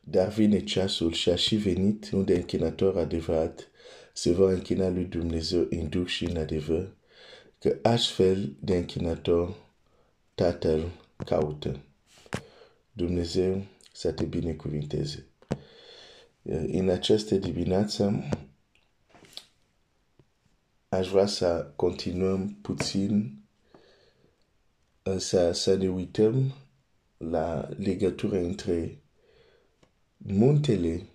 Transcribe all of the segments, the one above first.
Dar vine ceasul și a și venit unde închinator adevărat se va închina lui Dumnezeu în duc și în adevăr, că astfel de închinator Tatăl caută. Dumnezeu să te binecuvinteze. În această dimineață aș vrea să continuăm puțin să, să ne uităm la legătura între muntele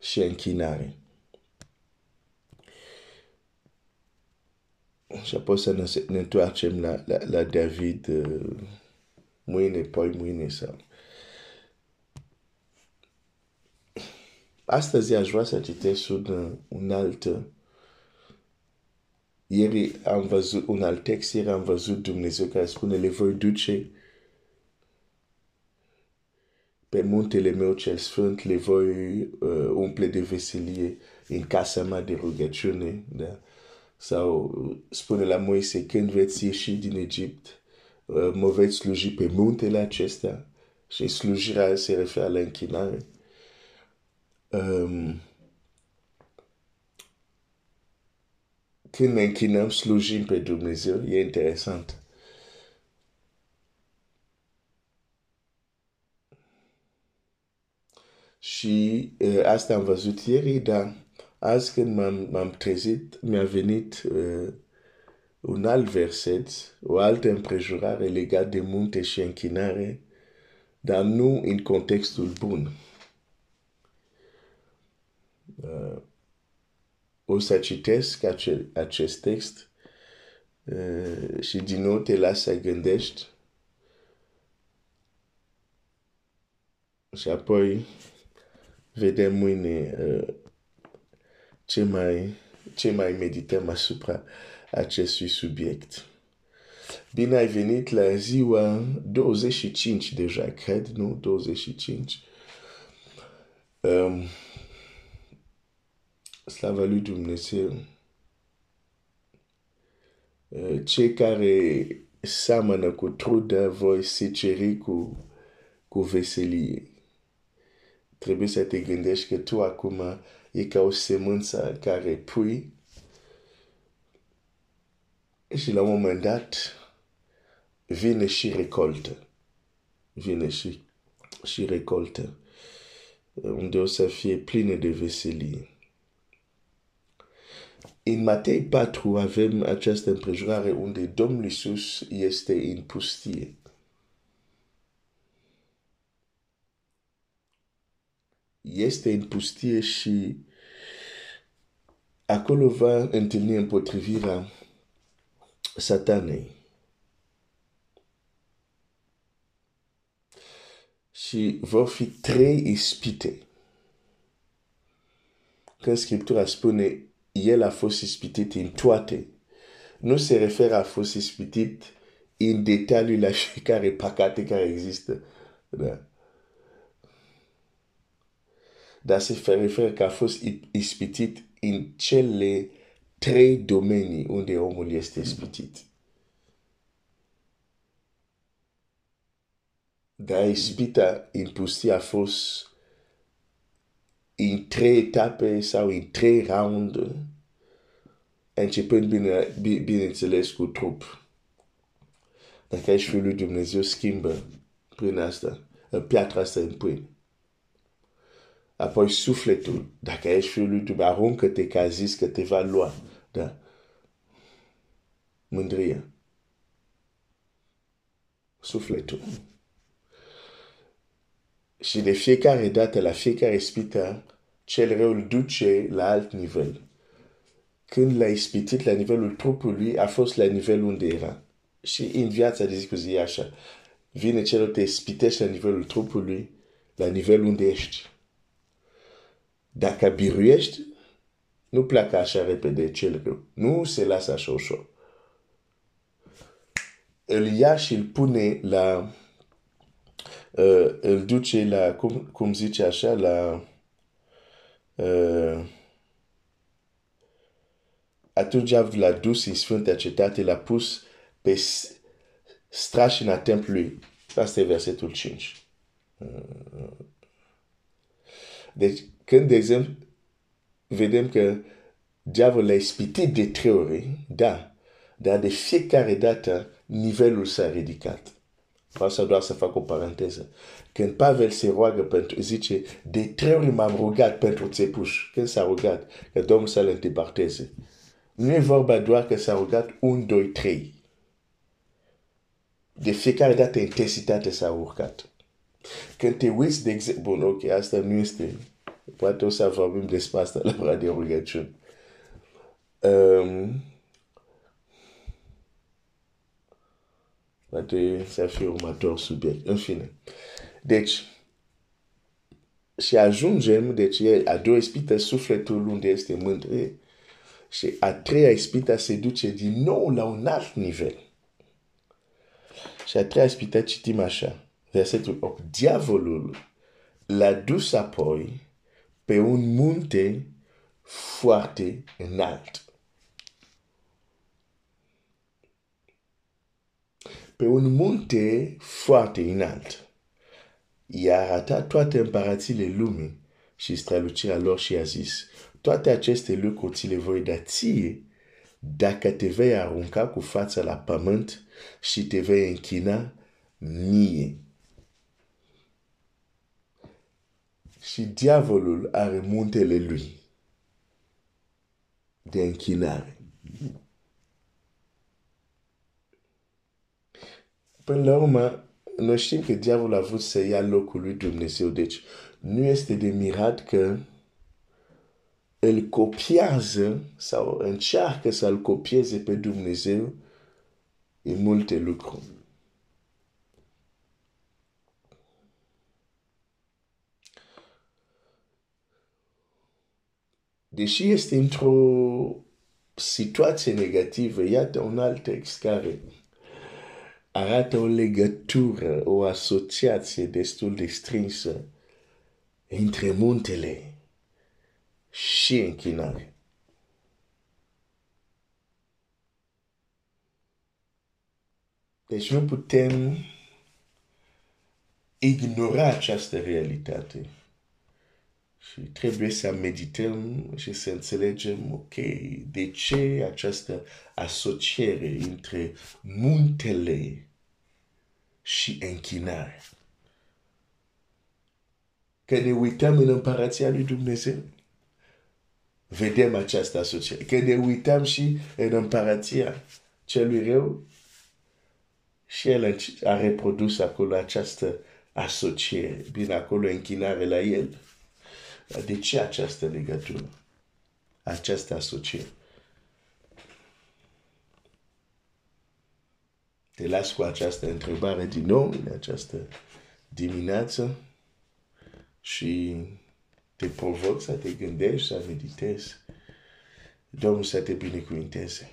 și închinare. Și apoi să ne, ne întoarcem la, la, la David uh, mâine, poi mâine sau... Astăzi aș vrea să citesc un, un alt... Ieri am văzut un alt text, ieri am văzut Dumnezeu care spune, le voi duce pe muntele meu cel sfânt, le voi uh, umple de veselie în casa mea de rugăciune. Da? Sau spune la Moise, când veți ieși din Egipt, uh, mă veți sluji pe muntele acesta. Și slujirea se referă la închinare. Um, când ne închinăm, slujim pe Dumnezeu, e interesant. Și uh, asta am văzut ieri, dar azi când m-am, m-am trezit, mi-a venit uh, un alt verset, o altă împrejurare legat de munte și închinare, dar nu în contextul bun. Uh, o să citesc acel, acest text uh, și din nou te las să gândești și apoi vedem mâine uh, ce mai, ce mai medităm asupra acestui subiect. Bine ai venit la ziua 25 deja, cred, nu? 25. Um, slava lui Dumnezeu. Uh, cei care seamănă cu trudă voi seceri cu, cu veselie. Trebuie să te gândești că tu acum e ca o semânță care pui și la un moment dat vine și recoltă. Vine și, și recoltă. Unde o să fie plină de veselie. În Matei 4 avem această împrejurare unde Domnul Iisus este în pustie. Este în pustie și acolo va întâlni împotrivirea satanei. Și vor fi trei ispite. Când Scriptura spune el a fost ispitit în toate, nu se referă a fost ispitit în detaliu la fiecare păcate care există. Da. Dar se referă că a fost ispitit în cele trei domenii unde omul este ispitit. Dar ispita în pustie a fost în trei etape sau în trei round, începând bine, bineînțeles cu trup. Dacă ești Fiul lui Dumnezeu, schimbă prin asta, piatra asta în pâine. Apoi sufletul, dacă ești Fiul lui Dumnezeu, aruncă-te că a zis că te va lua. Da? Mândria. Sufletul. Și de fiecare dată, la fiecare ispită, cel rău îl duce la alt nivel. Când l-a ispitit la nivelul trupului, a fost la nivelul unde era. Și în viața de zi cu zi așa. Vine cel te ispitește la nivelul trupului, la nivelul unde ești. Dacă biruiești, nu pleacă așa repede cel rău. Nu se lasă așa ușor. Îl ia și îl pune la uh, îl duce la, cum, cum zice așa, la uh, atunci l-a dus în Sfânta Cetate, l-a pus pe strașina templului. Asta e versetul 5. Uh, Deci, când, de exemplu, vedem că diavolul a ispitit de trei ori, da, dar de fiecare dată nivelul s-a ridicat. Vreau să doar să fac o paranteză. Când Pavel se roagă pentru, zice, de trei ori m-am rugat pentru țepuș. Când s-a rugat, că Domnul să-l îndepărteze. Nu e vorba doar că s-a rugat un, doi, trei. De fiecare dată intensitatea s-a urcat. Când te uiți, de exemplu, bun, ok, asta nu este, poate o să vorbim despre asta la radio rugăciuni. Um, poate să fie următor subiect. În fine. Deci, și ajungem, deci a doua ispită sufletul unde este mândre și a treia ispită se duce din nou la un alt nivel. Și a treia ispită citim așa, versetul 8. Diavolul l-a dus apoi pe un munte foarte înalt. Pe un munte foarte înalt i-a arătat toate împărațiile lumii și strălucirea lor și a zis, toate aceste lucruri ți le voi da ție dacă te vei arunca cu fața la pământ și te vei închina mie. Și diavolul are muntele lui de închinare. Până la urmă, noi știm că diavolul a vrut să ia locul lui Dumnezeu. Deci nu este de mirat că îl copiază sau încearcă să-l copieze pe Dumnezeu în multe lucruri. Deși este într-o situație negativă, iată un alt text care arată o legătură, o asociație destul de strânsă între muntele și închinare. Deci nu putem ignora această realitate. Și trebuie să medităm și să înțelegem, ok, de ce această asociere între muntele și închinare. Că ne uităm în împărația lui Dumnezeu, vedem această asociere. Că ne uităm și în împărația celui rău, și el a reprodus acolo această asociere. Bine, acolo închinare la el. De ce această legătură? Această asociere? Te las cu această întrebare din nou în această dimineață și te provoc să te gândești, să meditezi. Domnul să te binecuvinteze.